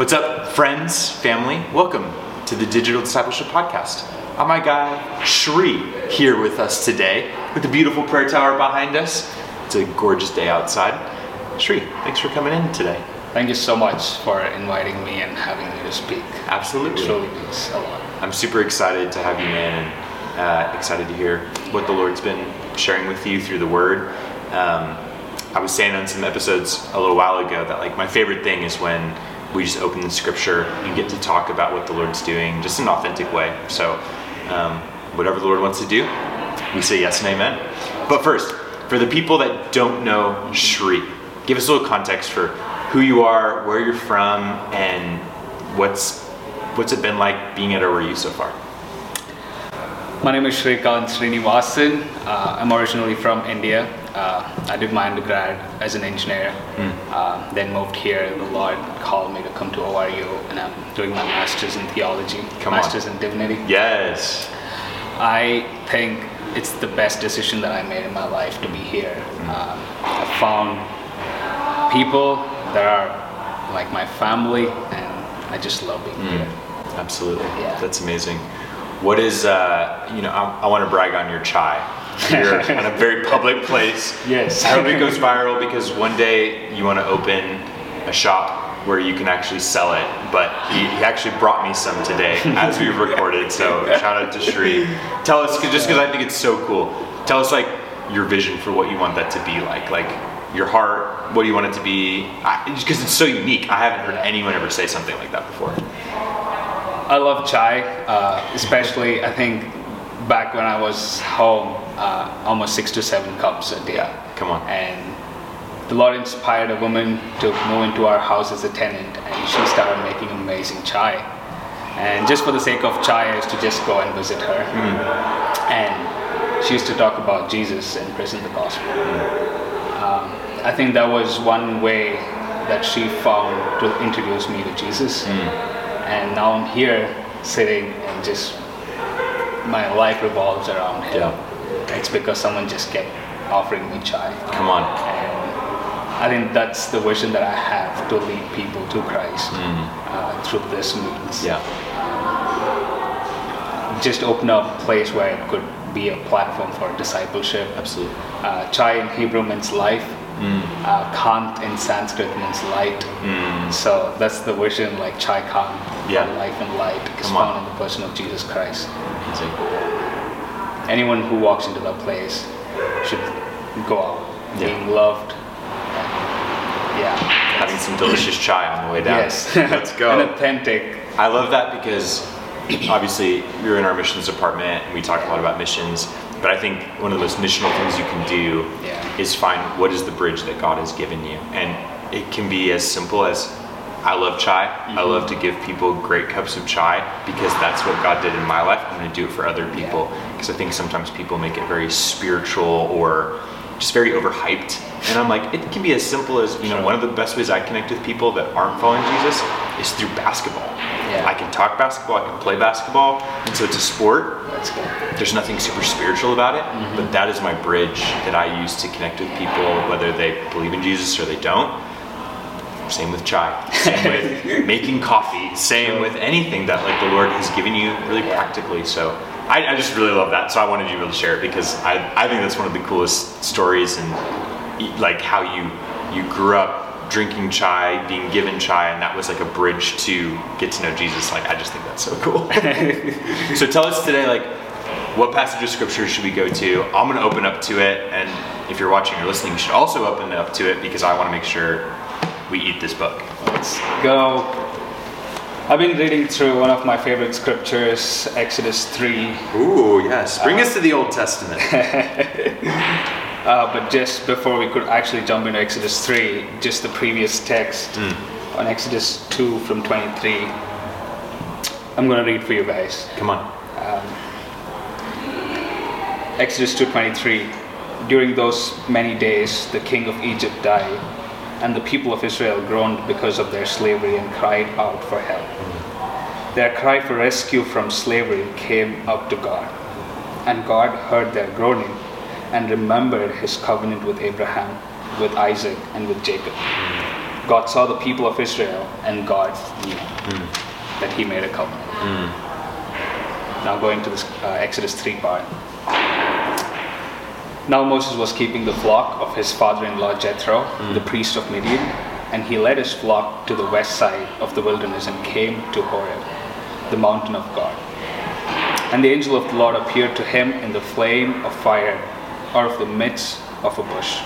What's up, friends, family? Welcome to the Digital Discipleship Podcast. I'm my guy, Shri, here with us today with the beautiful prayer tower behind us. It's a gorgeous day outside. Shri, thanks for coming in today. Thank you so much for inviting me and having me to speak. Absolutely. It truly means a lot. I'm super excited to have you in uh, excited to hear what the Lord's been sharing with you through the Word. Um, I was saying on some episodes a little while ago that like my favorite thing is when we just open the Scripture and get to talk about what the Lord's doing, just in an authentic way. So, um, whatever the Lord wants to do, we say yes and amen. But first, for the people that don't know Shri, give us a little context for who you are, where you're from, and what's what's it been like being at ORU so far. My name is Srikanth Srinivasan. Uh, I'm originally from India. Uh, I did my undergrad as an engineer, uh, then moved here. The Lord called me to come to ORU, and I'm doing my master's in theology, Come on. master's in divinity. Yes. I think it's the best decision that I made in my life to be here. Um, I found people that are like my family, and I just love being here. Absolutely. Yeah. That's amazing. What is, uh, you know, I, I want to brag on your chai. You're in a very public place. Yes. I hope it goes viral because one day you want to open a shop where you can actually sell it. But he, he actually brought me some today as we recorded. So shout out to Shri. Tell us, 'cause- just because I think it's so cool. Tell us like your vision for what you want that to be like. Like your heart, what do you want it to be? Because it's so unique. I haven't heard anyone ever say something like that before. I love chai, uh, especially I think back when I was home, uh, almost six to seven cups a day. Come on. And the Lord inspired a woman to move into our house as a tenant, and she started making amazing chai. And just for the sake of chai, I used to just go and visit her. And she used to talk about Jesus and present the gospel. Um, I think that was one way that she found to introduce me to Jesus. And now I'm here sitting and just my life revolves around him. It's because someone just kept offering me chai. Come on. And I think that's the vision that I have to lead people to Christ uh, through this means. Yeah. Just open up a place where it could be a platform for discipleship. Absolutely. Uh, chai in Hebrew means life. Uh, Kant in Sanskrit means light. So that's the vision, like Chai Kant, Yeah. life and light, is found in the person of Jesus Christ. Amazing. Anyone who walks into that place should go out Yeah. being loved. Yeah. Having some delicious chai on the way down. Yes. Let's go. and authentic. I love that because obviously you're in our missions department and we talk a lot about missions, but I think one of the most missional things you can do Yeah. is find what is the bridge that God has given you. And it can be as simple as I love chai. I mm-hmm. love to give people great cups of chai because that's what God did in my life. I'm going to do it for other people because I think sometimes people make it very spiritual or just very overhyped. And I'm like, it can be as simple as, you know, one of the best ways I connect with people that aren't following Jesus is through basketball. Yeah. I can talk basketball, I can play basketball, and so it's a sport. There's nothing super spiritual about it, Mm-hmm. but that is my bridge that I use to connect with people, whether they believe in Jesus or they don't. Same with chai. Same with making coffee. Same with anything that like the Lord has given you really Yeah. practically. So I, I just really love that. So I wanted you to really share it because I, I think that's one of the coolest stories and like how you you grew up drinking chai, being given chai, and that was like a bridge to get to know Jesus. Like I just think that's so cool. so tell us today, like what passage of scripture should we go to? I'm going to open up to it, and if you're watching or listening, you should also open up to it because I want to make sure we eat this book. Let's go. I've been reading through one of my favorite scriptures, Exodus 3. Ooh, yes. Bring us to the Old Testament. Uh, but just before we could actually jump into Exodus 3, just the previous text on Exodus 2 from 23. I'm going to read for you guys. Come on. Exodus 2:23 During those many days the king of Egypt died and the people of Israel groaned because of their slavery and cried out for help. Their cry for rescue from slavery came up to God and God heard their groaning and remembered his covenant with Abraham, with Isaac and with Jacob. God saw the people of Israel, and God knew that He made a covenant. Now going to this uh, Exodus 3 part. Now Moses was keeping the flock of his father-in-law Jethro, the priest of Midian, and he led his flock to the west side of the wilderness and came to Horeb, the mountain of God. And the angel of the Lord appeared to him in the flame of fire out of the midst of a bush.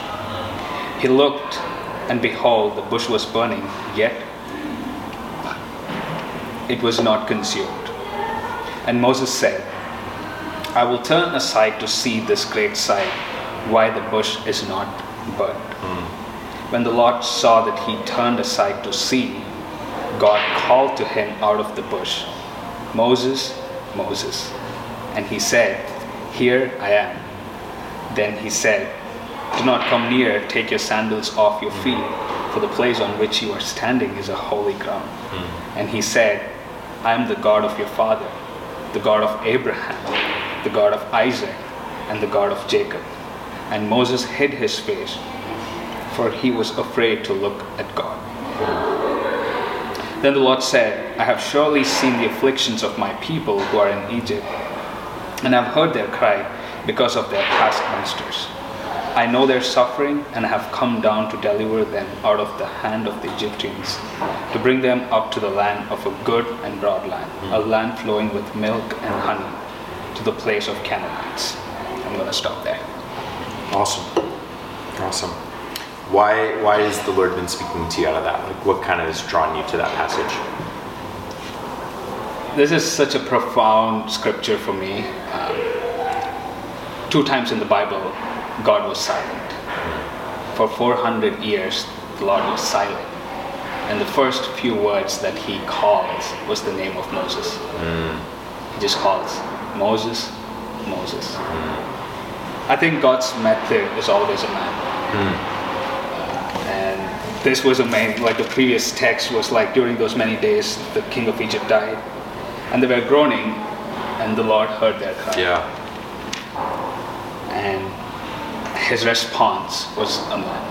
He looked, and behold, the bush was burning, yet it was not consumed. And Moses said, I will turn aside to see this great sight, why the bush is not burnt. When the Lord saw that he turned aside to see, God called to him out of the bush, Moses, Moses. And he said, Here I am. Then he said, Do not come near, take your sandals off your feet, for the place on which you are standing is a holy ground. Hmm. And he said, I am the God of your father, the God of Abraham, the God of Isaac, and the God of Jacob. And Moses hid his face, for he was afraid to look at God. Hmm. Then the Lord said, I have surely seen the afflictions of my people who are in Egypt, and I've heard their cry because of their taskmasters. I know their suffering, and I have come down to deliver them out of the hand of the Egyptians, to bring them up to the land of a good and broad land, a hmm. land flowing with milk and honey, to the place of Canaanites. I'm going to stop there. Awesome. Awesome. Why why has the Lord been speaking to you out of that? Like what kind of has drawn you to that passage? This is such a profound scripture for me. Um, two times in the Bible, God was silent. For 400 years, the Lord was silent. And the first few words that he calls was the name of Moses. He just calls Moses, Moses. I think God's method is always a man. And this was a amazing. Like the previous text was like during those many days, the king of Egypt died, and they were groaning, and the Lord heard their cry. Yeah. And his response was a man.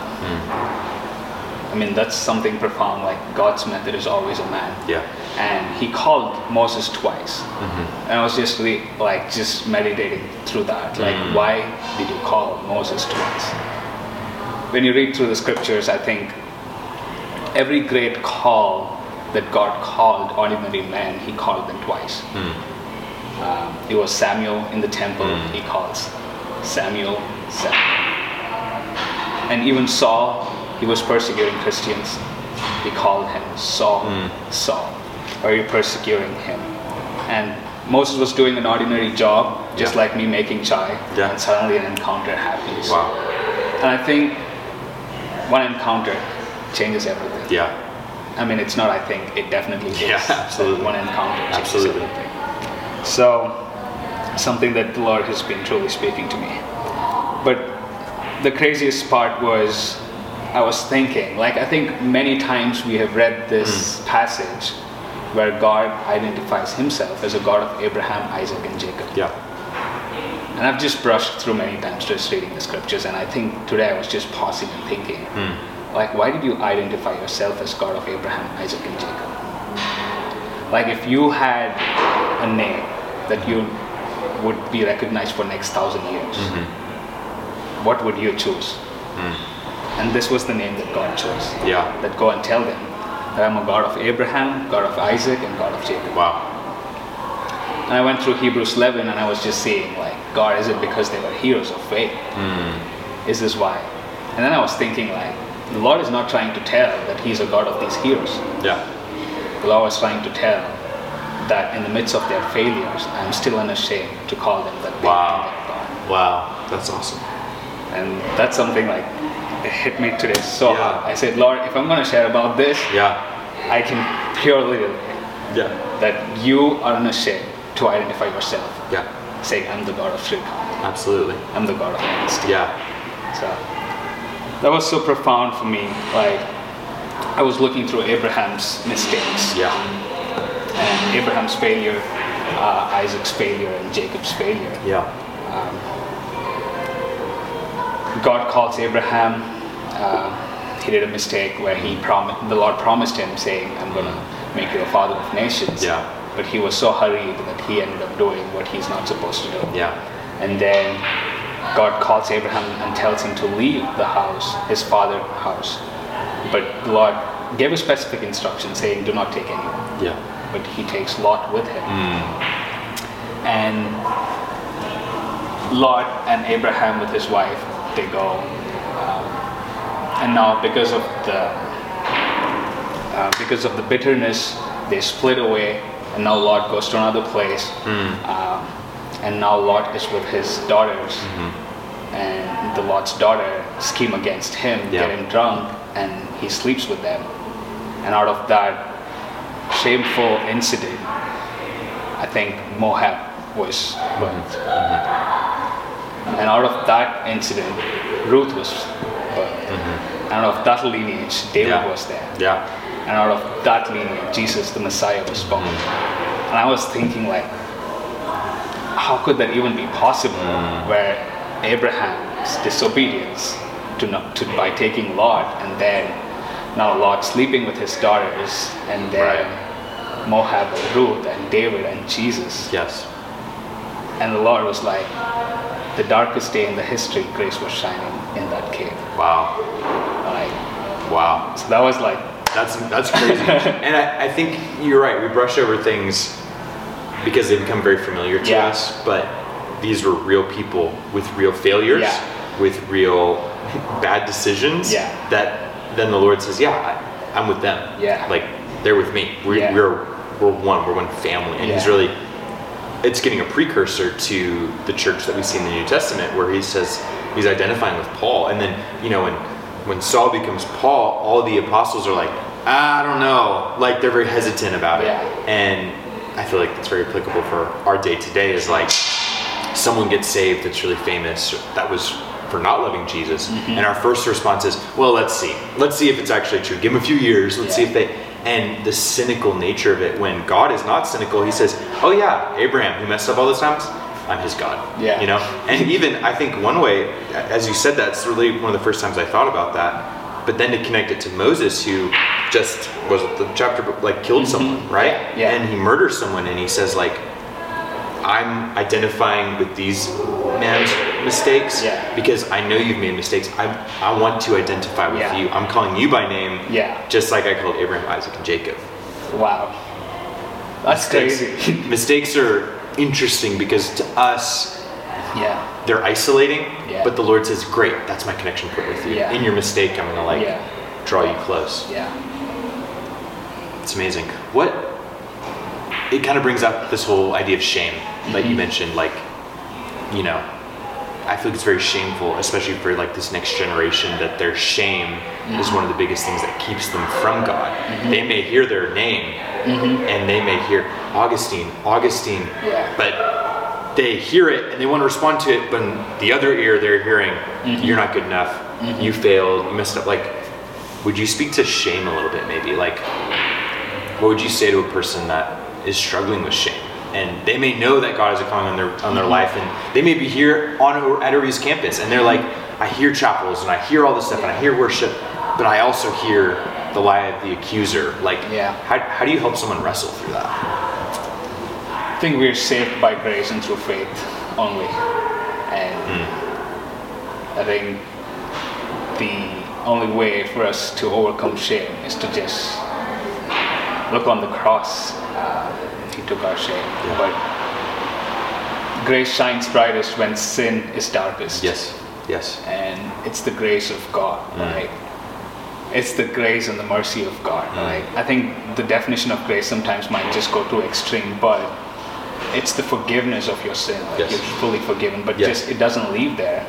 I mean, that's something profound. Like God's method is always a man. Yeah. And he called Moses twice, mm-hmm. and I was just like just meditating through that. Like, why did you call Moses twice? When you read through the scriptures, I think every great call that God called ordinary men, He called them twice. Hmm. Um, it was Samuel in the temple. Hmm. He calls Samuel, Samuel. And even Saul, he was persecuting Christians. He called him Saul, hmm. Saul. Are you persecuting him? And Moses was doing an ordinary job, just Yeah. like me making chai, Yeah. and suddenly an encounter happens. Wow. And I think one encounter changes everything. Yeah. I mean, it's not. I think it definitely is. Yeah, absolutely. One encounter Absolutely. So, something that the Lord has been truly speaking to me. But the craziest part was, I was thinking. Like I think many times we have read this Hmm. passage where God identifies Himself as a God of Abraham, Isaac, and Jacob. Yeah. And I've just brushed through many times just reading the scriptures, and I think today I was just pausing and thinking, like, why did you identify yourself as God of Abraham, Isaac, and Jacob? Like, if you had a name that you would be recognized for next thousand years, mm-hmm. what would you choose? Mm. And this was the name that God chose. Yeah. That go and tell them that I'm a God of Abraham, God of Isaac, and God of Jacob. Wow. And I went through Hebrews 11 and I was just saying, like, God, is it because they were heroes of faith? Mm. Is this why? And then I was thinking, like, the Lord is not trying to tell that He's a God of these heroes. Yeah. The Lord is trying to tell that in the midst of their failures, I'm still unashamed to call them that Wow. Wow. That's awesome. And that's something like it hit me today so Yeah. hard. I said, Lord, if I'm going to share about this, Yeah. I can purely Yeah. that you are unashamed to identify yourself. Yeah. Say, I'm the God of truth. Absolutely. I'm the God of honesty. Yeah. So that was so profound for me. Like I was looking through Abraham's mistakes Yeah. and Abraham's failure, uh, Isaac's failure, and Jacob's failure. Yeah. God calls Abraham. Uh, he did a mistake where he promised the Lord promised him, saying, "I'm gonna make you a father of nations." Yeah. But he was so hurried that he ended up doing what he's not supposed to do. Yeah. And then God calls Abraham and tells him to leave the house, his father's house. But the Lord gave a specific instruction saying, "Do not take anyone." Yeah. But he takes Lot with him. And Lot and Abraham with his wife, they go. Um, and now because of the uh, because of the bitterness, they split away. And now Lot goes to another place. Um, and now Lot is with his daughters. Mm-hmm. And the Lot's daughter scheme against him, Yeah. get him drunk, and he sleeps with them. And out of that shameful incident, I think Moab was burnt. Mm-hmm. And out of that incident, Ruth was burnt. Mm-hmm. And out of that lineage, David Yeah. was there. Yeah. And out of that lineage, Jesus the Messiah was born. And I was thinking like, how could that even be possible? Hmm. Where Abraham's disobedience to not to by hmm. taking Lot and then now Lot sleeping with his daughters and then Moab and Ruth and David and Jesus. Yes. And the Lord was like, the darkest day in the history, grace was shining in that cave. Wow. Like, Wow. so that was like, That's that's crazy. and I, I think you're right. We brush over things because they become very familiar to Yeah. us. But these were real people with real failures, Yeah. with real bad decisions. Yeah. That then the Lord says, "Yeah, I, I'm with them. Yeah. Like they're with me. We're Yeah. we're we're one. We're one family." And He's really it's getting a precursor to the church that we see in the New Testament, where he says he's identifying with Paul, and then you know when when Saul becomes Paul, all the apostles are like, I don't know, like they're very hesitant about it, and I feel like it's very applicable for our day to day. Is like someone gets saved that's really famous that was for not loving Jesus, Mm-hmm. and our first response is, well, let's see, let's see if it's actually true. Give them a few years, let's see if they and the cynical nature of it when god is not cynical he says oh yeah abraham who messed up all those times i'm his god Yeah. you know and even i think one way as you said that's really one of the first times i thought about that but then to connect it to moses who just was the chapter like killed someone right Mm-hmm. Yeah, yeah. and he murders someone and he says like i'm identifying with these man's mistakes Yeah. because i know you've made mistakes i, I want to identify with Yeah. you i'm calling you by name Yeah. just like I called Abraham, Isaac, and Jacob. wow. That's Mistakes- crazy. Mistakes are interesting because to us, yeah. they're isolating, Yeah. but the Lord says, Great, that's my connection point with you. Yeah. In your mistake, I'm going to like Yeah. draw you close. Yeah. It's amazing. What it kind of brings up this whole idea of shame that Mm-hmm. you mentioned, like, you know, I feel like it's very shameful, especially for like this next generation, that their shame is one of the biggest things that keeps them from God. Mm-hmm. They may hear their name and they may hear Augustine, Augustine, Yeah. but they hear it and they want to respond to it, but in the other ear they're hearing, Mm-hmm. you're not good enough, you failed, you messed up. Like, would you speak to shame a little bit, maybe? Like, what would you say to a person that is struggling with shame? And they may know that God is a calling on their on Mm-hmm. their life, and they may be here on at Aries campus, and they're like, I hear chapels and I hear all this stuff, and I hear worship, but I also hear the lie of the accuser. Like, Yeah. how, how do you help someone wrestle through that? I think we're saved by grace and through faith only. And hmm. I think the only way for us to overcome shame is to just look on the cross. Uh, he took our shame. But grace shines brightest when sin is darkest. Yes, yes, and it's the grace of God. Hmm. right? it's the grace and the mercy of God. Hmm. Like I think the definition of grace sometimes might just go too extreme, but it's the forgiveness of your sin. Like Yes. you're fully forgiven, but Yes. just it doesn't leave there.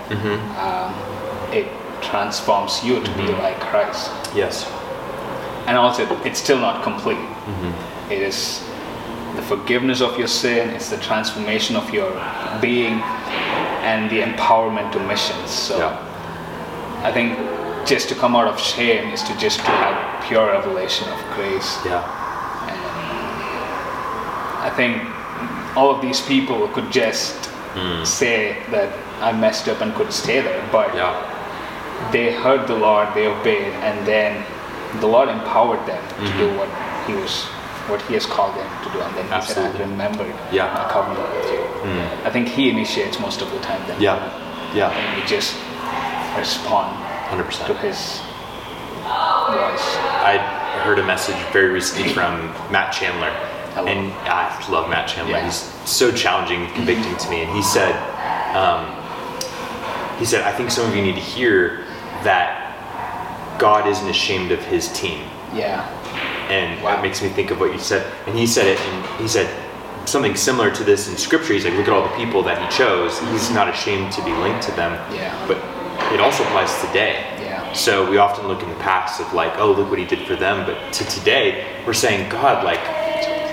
Um, it transforms you to be like Christ, yes, and also it's still not complete. Mm-hmm. It is the forgiveness of your sin. It's the transformation of your being, and the empowerment to missions. So. yeah, I think just to come out of shame is to just to have pure revelation of grace. yeah, And I think all of these people could just say that I messed up and could stay there, but yeah, they heard the Lord, they obeyed, and then the Lord empowered them to do Mm-hmm. what He was, what He has called them to do, and then He said, Absolutely. "I remembered Yeah. my covenant with you." I think He initiates most of the time. Then Yeah. Yeah. and we just respond 100% to. His voice. I heard a message very recently from Matt Chandler, And I love Matt Chandler. Yeah. He's so challenging, and convicting to me. And he said, um, he said, I think some of you need to hear that God isn't ashamed of His team. Yeah, and Wow. that makes me think of what you said. And he said it, and he said something similar to this in Scripture. He's like, look at all the people that he chose. He's not ashamed to be linked to them. Yeah. But it also applies today. Yeah. So we often look in the past of like, oh, look what he did for them. But to today, we're saying, God, like,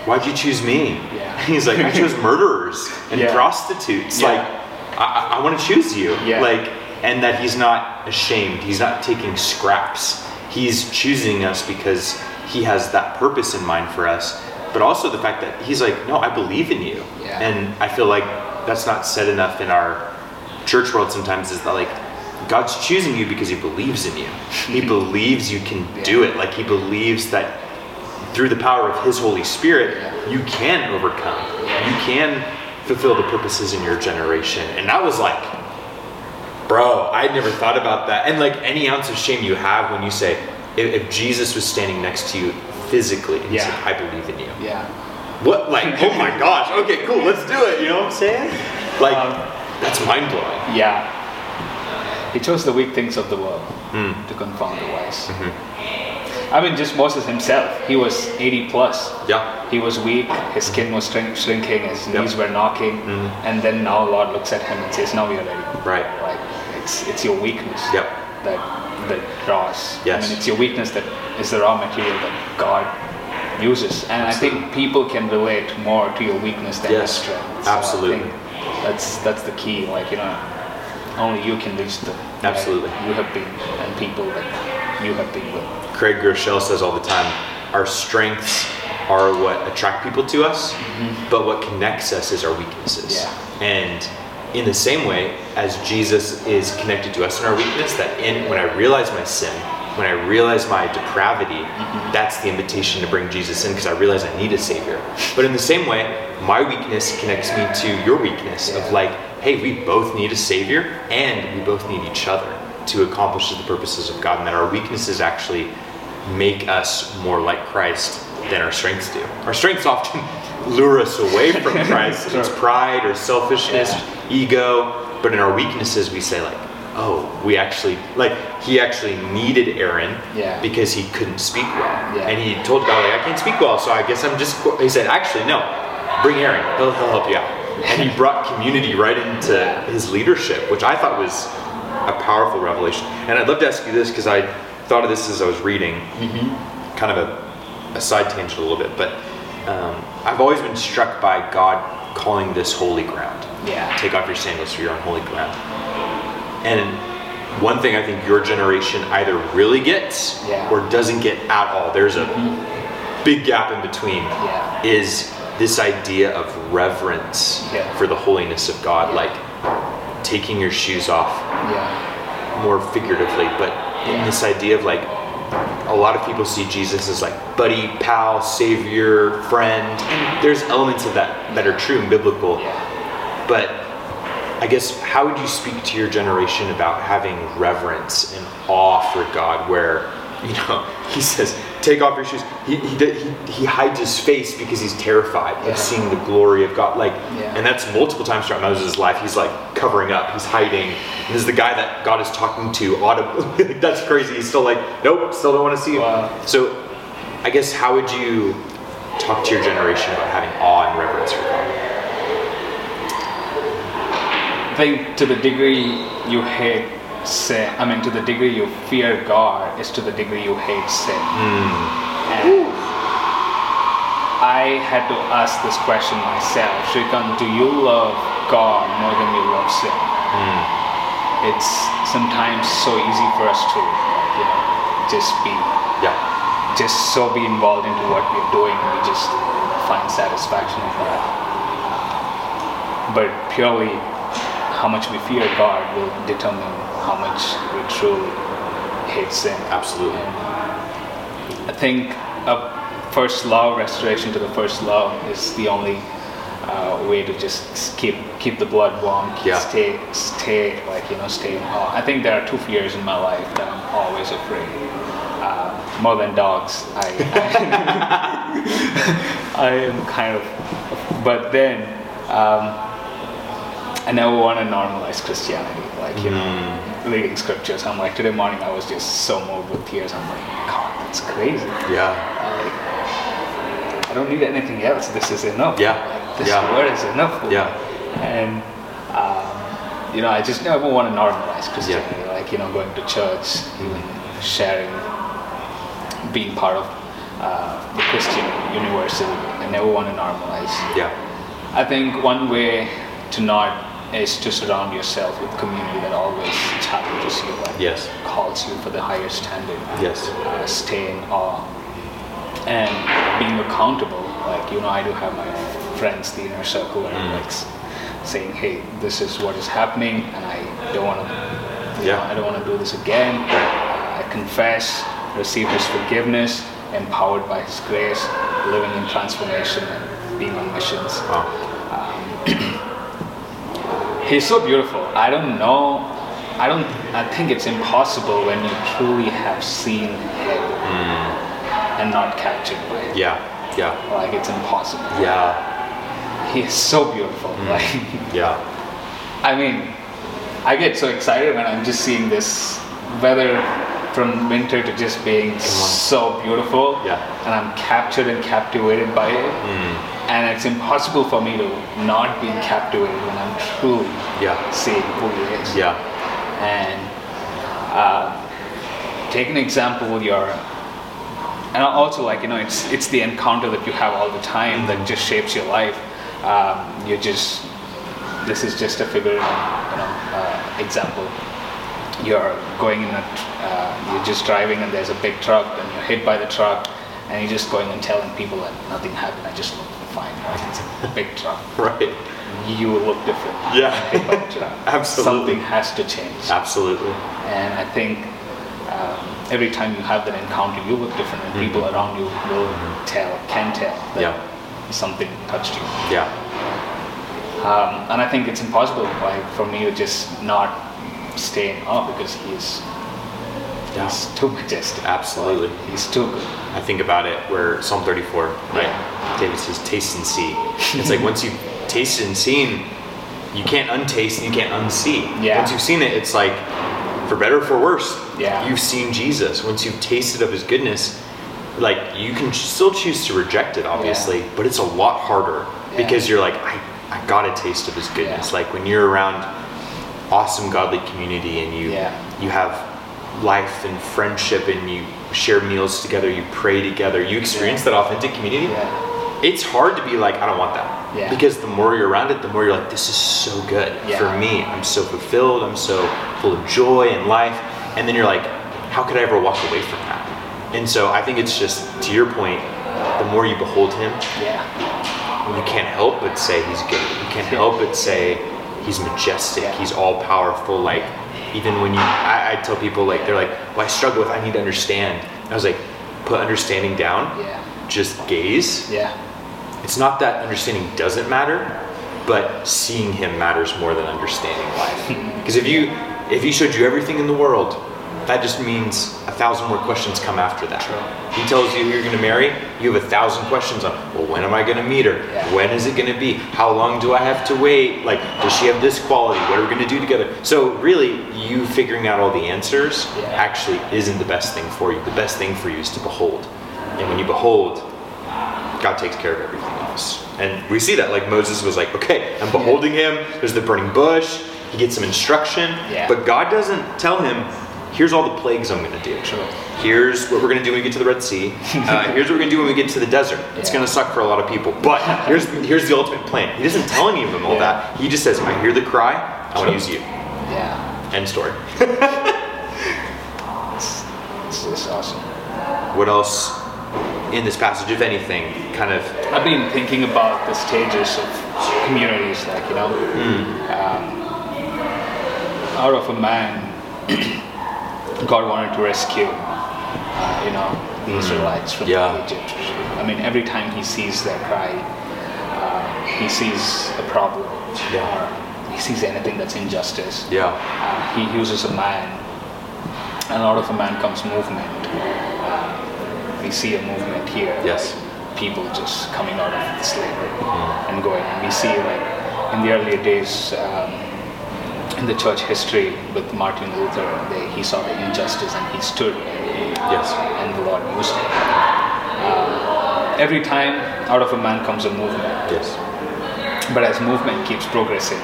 why'd you choose me? Yeah. He's like, I chose murderers and Yeah. prostitutes. Yeah. Like, I, I, want to choose you. Yeah. Like, and that he's not ashamed. He's not taking scraps. He's choosing us because he has that purpose in mind for us. But also the fact that he's like, no, I believe in you. Yeah. And I feel like that's not said enough in our church world sometimes is that like God's choosing you because he believes in you. He believes you can do it. Like he believes that through the power of his Holy Spirit, you can overcome. You can fulfill the purposes in your generation. And that was like, bro, I never thought about that. And like any ounce of shame you have when you say, if, if Jesus was standing next to you physically and he Yeah. said, I believe in you. yeah, What? Like, oh my gosh, okay, cool, let's do it. You know what I'm saying? Like, Um, that's mind blowing. yeah. He chose the weak things of the world Mm. to confound the wise. Mm-hmm. I mean, just Moses himself. He was 80 plus. Yeah. He was weak. His skin was shrink- shrinking. His Yep. knees were knocking. Mhm. And then now Lord looks at him and says, "Now you're ready." Right. Like it's it's your weakness Yep. that that draws. Yes. I mean, it's your weakness that is the raw material that God uses. And I think people can relate more to your weakness than your Yes. strength. So Absolutely. That's that's the key. Like you know, only you can reach them. Absolutely. you have been and people that you have been with. Craig Groeschel says all the time, our strengths are what attract people to us, mm-hmm. but what connects us is our weaknesses. Yeah. And in the same way as Jesus is connected to us in our weakness, that in when I realize my sin, when I realize my depravity, mm-hmm. that's the invitation to bring Jesus in because I realize I need a savior. But in the same way, my weakness connects me to your weakness of like, hey, we both need a savior and we both need each other to accomplish the purposes of God, and that our weaknesses actually make us more like Christ than our strengths do. Our strengths often lure us away from Christ. Sure. It's pride or selfishness, ego. But in our weaknesses, we say like, oh, we actually like he actually needed Aaron Yeah. because he couldn't speak well, Yeah. and he told God like, I can't speak well, so I guess I'm just. He said, actually, no, bring Aaron. He'll, he'll help you out. And he brought community right into his leadership, which I thought was a powerful revelation. And I'd love to ask you this because I thought of this as I was reading, kind of a, a side tangent a little bit, but um, I've always been struck by God calling this holy ground. Yeah. Take off your sandals for you're on holy ground. And one thing I think your generation either really gets Yeah. or doesn't get at all, there's a big gap in between, Yeah. is this idea of reverence Yeah. for the holiness of God, like taking your shoes off Yeah. more figuratively, but in this idea of like a lot of people see Jesus as like buddy, pal, savior, friend, and there's elements of that that are true and biblical. Yeah. But I guess how would you speak to your generation about having reverence and awe for God where you know, he says, "Take off your shoes." He he he, he hides his face because he's terrified Yeah. of seeing the glory of God. Like, Yeah. and that's multiple times throughout Moses' life. He's like covering up, he's hiding. And this is the guy that God is talking to audibly. that's crazy. He's still like, "Nope, still don't want to see you." Wow. So, I guess how would you talk to your generation about having awe and reverence for God? I think to the degree you hate sin, I mean, to the degree you fear God, is to the degree you hate sin. Hmm. And I had to ask this question myself Srikanth, do you love God more than you love sin? Hmm. It's sometimes so easy for us to, like, you know, just be, Yeah. just so be involved into what we're doing, we just find satisfaction in that. But purely how much we fear God will determine much we truly hate sin. Absolutely. And I think a first love, restoration to the first love, is the only uh, way to just keep keep the blood warm, keep- Yeah. stay stay like you know stay in awe. I think there are two fears in my life that I'm always afraid. Uh, more than dogs, I, I am kind of, but then um, I never want to normalize Christianity. Like you know, reading scriptures, I'm like today morning I was just so moved with tears. I'm like, God, that's crazy. Yeah. Like, I don't need anything else. This is enough. Yeah. Like, this Yeah. word is enough. Yeah. And um, you know, I just never want to normalize Christianity. Like you know, going to church, even sharing, being part of uh, the Christian university. I never want to normalize. Yeah. I think one way to not is to surround yourself with community that always challenges you, like Yes. calls you for the higher standard. Yes. Uh, stay in awe and being accountable. Like you know, I do have my friends, the inner circle, and I'm like saying, "Hey, this is what is happening, and I don't want to. Yeah. I don't want to do this again. Uh, I confess, receive His forgiveness, empowered by His grace, living in transformation, and being on missions." Wow. He's so beautiful. I don't know. I don't. I think it's impossible when you truly have seen him hmm. and not captured by it. Yeah. Yeah. Like it's impossible. Yeah. He is so beautiful. Hmm. Like Yeah. I mean, I get so excited when I'm just seeing this weather from winter to just being so beautiful. Yeah. And I'm captured and captivated by it. Hmm. And it's impossible for me to not be captivated when I'm truly Yeah. seeing who he is. Yeah. And uh, take an example, your and also like you know it's it's the encounter that you have all the time that just shapes your life. Um, you just this is just a figure, you know, uh, example. You're going in a, uh, you're just driving and there's a big truck and you're hit by the truck and you're just going and telling people that nothing happened. I just looked fine. It's a big truck. Right. You look different. Yeah. Hit by the truck. Absolutely. Something has to change. Absolutely. And I think um, every time you have that encounter, you look different, and people around you will tell, can tell that Yeah. something touched you. Yeah. Um, and I think it's impossible, like, for me to just not stay in awe because he's Yeah. he's too majestic. Absolutely. He's too good. I think about it where Psalm 34, right? David says, taste and see. It's like once you've tasted and seen, you can't untaste and you can't unsee. Yeah. Once you've seen it, it's like, for better or for worse, Yeah. you've seen Jesus. Once you've tasted of his goodness, like you can still choose to reject it, obviously, but it's a lot harder Yeah. because you're like, I, I got a taste of his goodness. Yeah. Like when you're around awesome godly community and you Yeah. you have life and friendship and you share meals together, you pray together, you experience Yeah. that authentic community. It's hard to be like, I don't want that. Yeah. Because the more you're around it, the more you're like, this is so good Yeah. for me. I'm so fulfilled. I'm so full of joy and life. And then you're like, how could I ever walk away from that? And so I think it's just, to your point, the more you behold him, Yeah. you can't help but say he's good. You can't help but say he's majestic. Yeah. He's all powerful. Like even when you, I, I tell people like they're like, "Well, I struggle with. I need to understand." I was like, "Put understanding down. Yeah. Just gaze. Yeah. It's not that understanding doesn't matter, but seeing him matters more than understanding life. Because if you if he showed you everything in the world, that just means a thousand more questions come after that. True. He tells you who you're going to marry, you have a thousand questions on, well, when am I going to meet her? Yeah. When is it going to be? How long do I have to wait? Like, does she have this quality? What are we going to do together? So, really, you figuring out all the answers Yeah. actually isn't the best thing for you. The best thing for you is to behold. And when you behold, God takes care of everything else. And we see that, like Moses was like, okay, I'm beholding him. There's the burning bush. He gets some instruction. Yeah. But God doesn't tell him, here's all the plagues I'm going to do. Here's what we're going to do when we get to the Red Sea. Uh, here's what we're going to do when we get to the desert. It's Yeah. going to suck for a lot of people. But here's, here's the ultimate plan. He doesn't tell any of them all Yeah. that. He just says, I hear the cry. I want to use you. Yeah. End story. It's, it's just awesome. What else in this passage, if anything, kind of I've been thinking about the stages of communities, like you know, um, out of a man God wanted to rescue, uh, you know, the Israelites from Yeah. Egypt. I mean, every time he sees their cry, uh, he sees a problem, Yeah. or he sees anything that's injustice. Yeah. Uh, he uses a man, and out of a man comes movement. We see a movement here. Yes. like People just coming out of slavery and going. And we see, like, in the earlier days, um, in the church history with Martin Luther, they, he saw the injustice and he stood Yes. and the Lord used him. Uh, every time out of a man comes a movement, Yes. but as movement keeps progressing,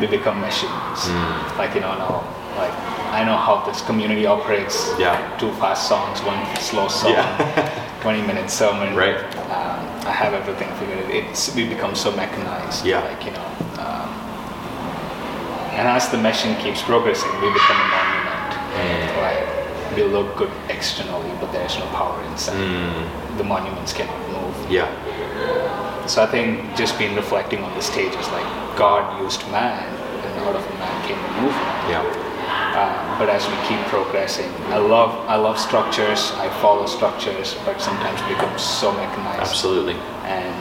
we become machines. Hmm. Like you know now, like I know how this community operates. Yeah. Two fast songs, one slow song, Yeah. twenty minute sermon. Right. Um, I have everything figured. It's we become so mechanized. Yeah. Like you know. Um, and as the machine keeps progressing, we become a monument. Hmm. Like we look good externally, but there's no power inside. Mm. The monuments cannot move. Yeah. So I think just being reflecting on the stage is like God used man, and out of a man came a movement. Yeah. Uh, but as we keep progressing, I love I love structures. I follow structures, but sometimes we become so mechanized, Absolutely. and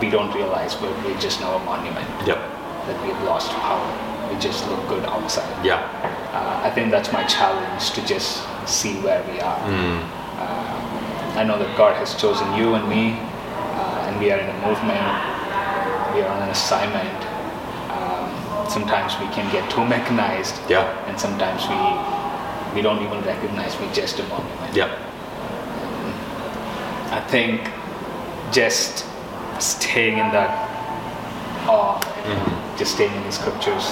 we don't realize we're, we just know a monument Yep. that we've lost power. We just look good outside. Yeah. Uh, I think that's my challenge to just see where we are. Mm. Uh, I know that God has chosen you and me, uh, and we are in a movement. We are on an assignment. Sometimes we can get too mechanized, Yeah. and sometimes we we don't even recognize we're just a monument. Yep. I think just staying in that awe, Mm-hmm. just staying in the scriptures,